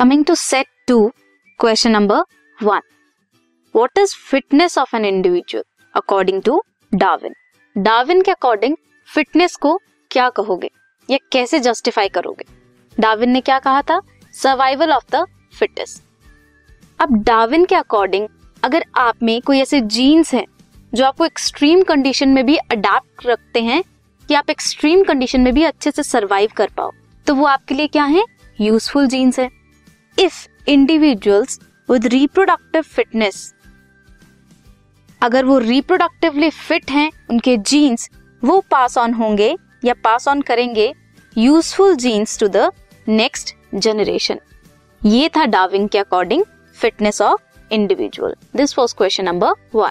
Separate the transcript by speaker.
Speaker 1: Coming to set 2, question number 1. What is fitness of an individual according to Darwin? Darwin के according fitness को क्या कहोगे? या कैसे जस्टिफाई करोगे? डार्विन ने क्या कहा था? सर्वाइवल ऑफ़ द फिटेस्ट अब डार्विन के अकॉर्डिंग अगर आप में कोई ऐसे जीन्स हैं जो आपको एक्सट्रीम कंडीशन में भी अडाप्ट रखते हैं कि आप एक्सट्रीम कंडीशन में भी अच्छे से सरवाइव कर पाओ तो वो आपके लिए क्या है? यूजफुल जीन्स है। If individuals with reproductive fitness अगर वो रिप्रोडक्टिवली फिट हैं, उनके जीन्स वो पास ऑन होंगे या पास ऑन करेंगे useful genes to the next generation ये था डाविंग के according fitness of individual this was question number one